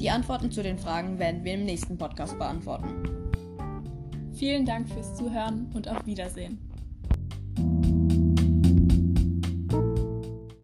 Die Antworten zu den Fragen werden wir im nächsten Podcast beantworten. Vielen Dank fürs Zuhören und auf Wiedersehen.